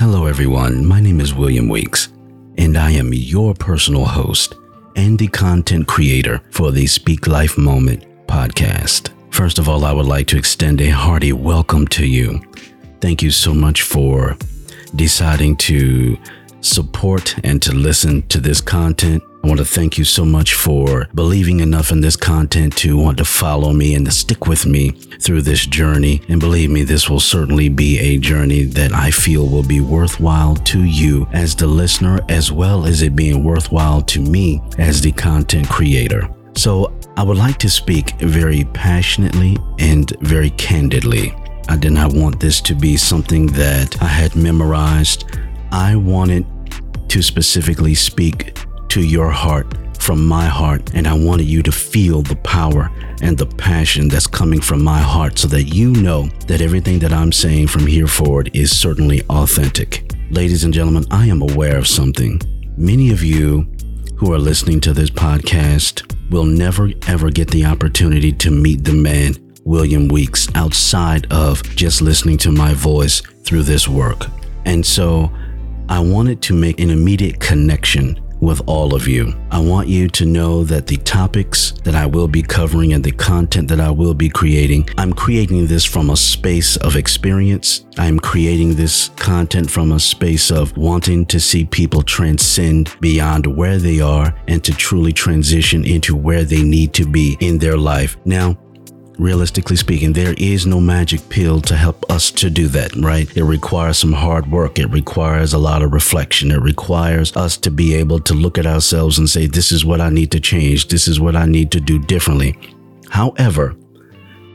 Hello, everyone. My name is William Weeks, and I am your personal host and the content creator for the Speak Life Moment podcast. First of all, I would like to extend a hearty welcome to you. Thank you so much for deciding to support and to listen to this content. I want to thank you so much for believing enough in this content to want to follow me and to stick with me through this journey. And believe me, this will certainly be a journey that I feel will be worthwhile to you as the listener, as well as it being worthwhile to me as the content creator. So I would like to speak very passionately and very candidly. I did not want this to be something that I had memorized. I wanted to specifically speak to your heart from my heart, and I wanted you to feel the power and the passion that's coming from my heart so that you know that everything that I'm saying from here forward is certainly authentic. Ladies and gentlemen, I am aware of something. Many of you who are listening to this podcast will never ever get the opportunity to meet the man, William Weeks, outside of just listening to my voice through this work. And so I wanted to make an immediate connection with all of you. I want you to know that the topics that I will be covering and the content that I will be creating, I'm creating this from a space of experience. I'm creating this content from a space of wanting to see people transcend beyond where they are and to truly transition into where they need to be in their life. Now, realistically speaking, there is no magic pill to help us to do that, right? It requires some hard work. It requires a lot of reflection. It requires us to be able to look at ourselves and say, this is what I need to change. This is what I need to do differently. However,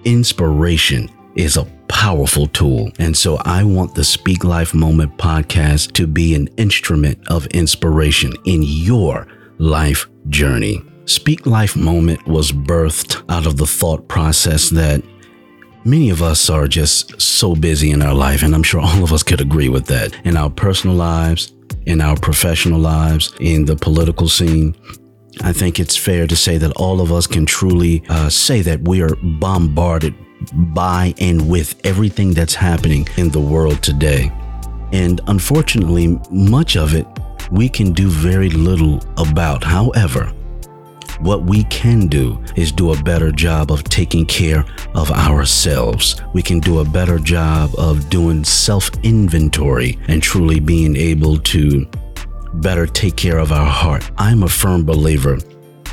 inspiration is a powerful tool. And so I want the Speak Life Moment podcast to be an instrument of inspiration in your life journey. Speak Life Moment was birthed out of the thought process that many of us are just so busy in our life, and I'm sure all of us could agree with that. In our personal lives, in our professional lives, in the political scene, I think it's fair to say that all of us can truly uh, say that we are bombarded by and with everything that's happening in the world today. And unfortunately, much of it we can do very little about. However, what we can do is do a better job of taking care of ourselves. We can do a better job of doing self inventory and truly being able to better take care of our heart. I'm a firm believer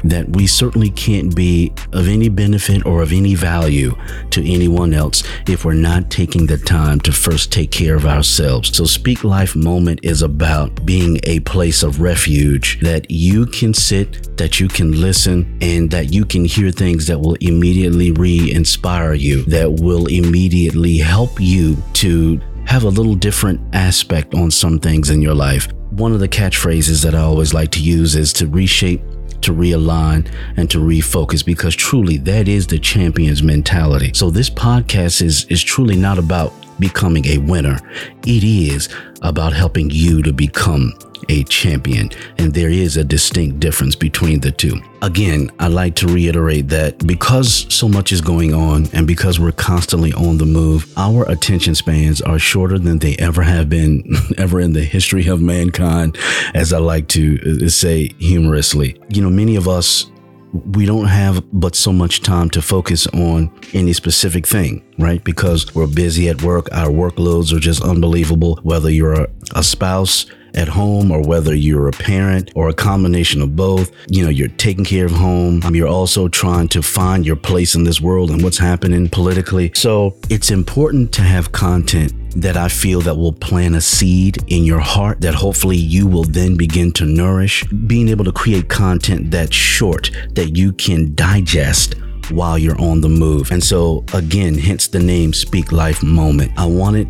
that we certainly can't be of any benefit or of any value to anyone else if we're not taking the time to first take care of ourselves. So, Speak Life Moment is about being a place of refuge that you can sit, that you can listen, and that you can hear things that will immediately re inspire you, that will immediately help you to have a little different aspect on some things in your life. One of the catchphrases that I always like to use is to reshape to realign and to refocus because truly that is the champion's mentality. So this podcast is is truly not about becoming a winner. It is about helping you to become a champion. And there is a distinct difference between the two. Again, I'd like to reiterate that because so much is going on and because we're constantly on the move, our attention spans are shorter than they ever have been, ever in the history of mankind, as I like to uh, say humorously. You know, many of us we don't have but so much time to focus on any specific thing, right? Because we're busy at work, our workloads are just unbelievable. Whether you're a, spouse, at home or whether you're a parent or a combination of both. You know, you're taking care of home. Um, you're also trying to find your place in this world and what's happening politically. So it's important to have content that I feel that will plant a seed in your heart that hopefully you will then begin to nourish. Being able to create content that's short that you can digest while you're on the move. And so again, hence the name Speak Life Moment. I wanted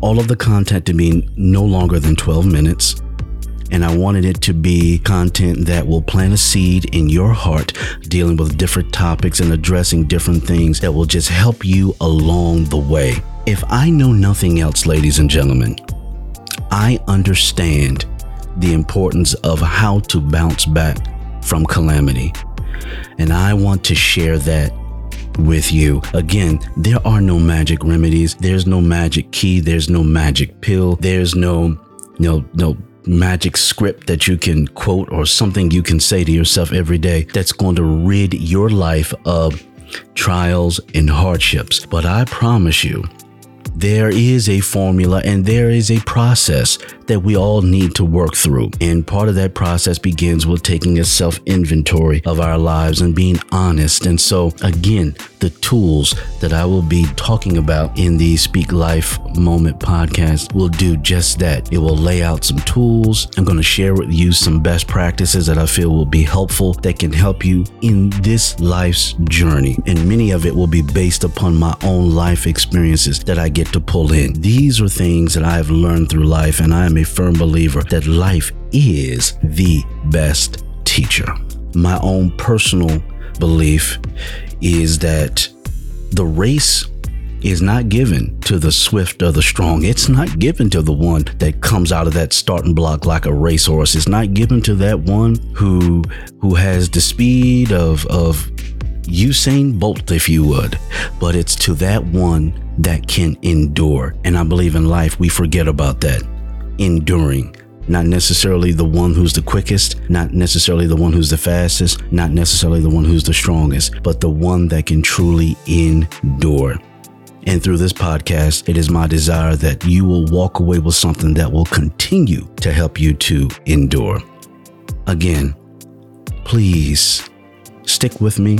all of the content to be no longer than 12 minutes. And I wanted it to be content that will plant a seed in your heart, dealing with different topics and addressing different things that will just help you along the way. If I know nothing else, ladies and gentlemen, I understand the importance of how to bounce back from calamity. And I want to share that with you. Again, there are no magic remedies. There's no magic key. There's no magic pill. There's no, no, no magic script that you can quote or something you can say to yourself every day that's going to rid your life of trials and hardships. But I promise you, there is a formula and there is a process that we all need to work through. And part of that process begins with taking a self inventory of our lives and being honest. And so, again, the tools that I will be talking about in the Speak Life Moment podcast will do just that. It will lay out some tools. I'm going to share with you some best practices that I feel will be helpful that can help you in this life's journey. And many of it will be based upon my own life experiences that I get to pull in. These are things that I have learned through life, and I am a firm believer that life is the best teacher. My own personal belief is that the race is not given to the swift or the strong. It's not given to the one that comes out of that starting block like a racehorse. It's not given to that one who who has the speed of of Usain Bolt, if you would, but it's to that one that can endure. And I believe in life we forget about that. Enduring not necessarily the one who's the quickest, not necessarily the one who's the fastest, not necessarily the one who's the strongest, but the one that can truly endure. And through this podcast, it is my desire that you will walk away with something that will continue to help you to endure. Again, please stick with me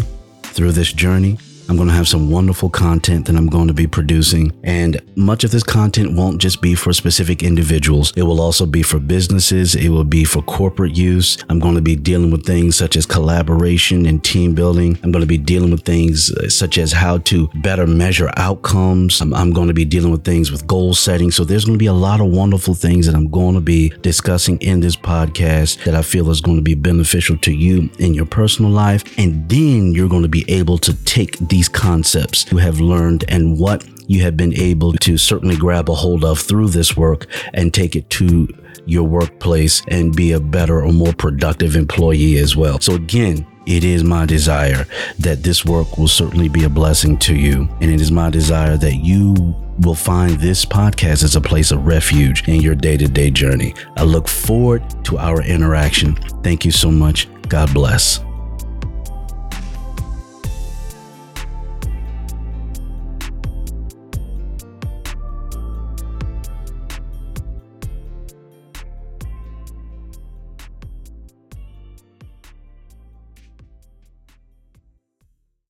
through this journey. I'm going to have some wonderful content that I'm going to be producing. And much of this content won't just be for specific individuals. It will also be for businesses. It will be for corporate use. I'm going to be dealing with things such as collaboration and team building. I'm going to be dealing with things uh, such as how to better measure outcomes. I'm, I'm going to be dealing with things with goal setting. So there's going to be a lot of wonderful things that I'm going to be discussing in this podcast that I feel is going to be beneficial to you in your personal life. And then you're going to be able to take these concepts you have learned and what you have been able to certainly grab a hold of through this work and take it to your workplace and be a better or more productive employee as well. So, again, it is my desire that this work will certainly be a blessing to you. And it is my desire that you will find this podcast as a place of refuge in your day to day journey. I look forward to our interaction. Thank you so much. God bless.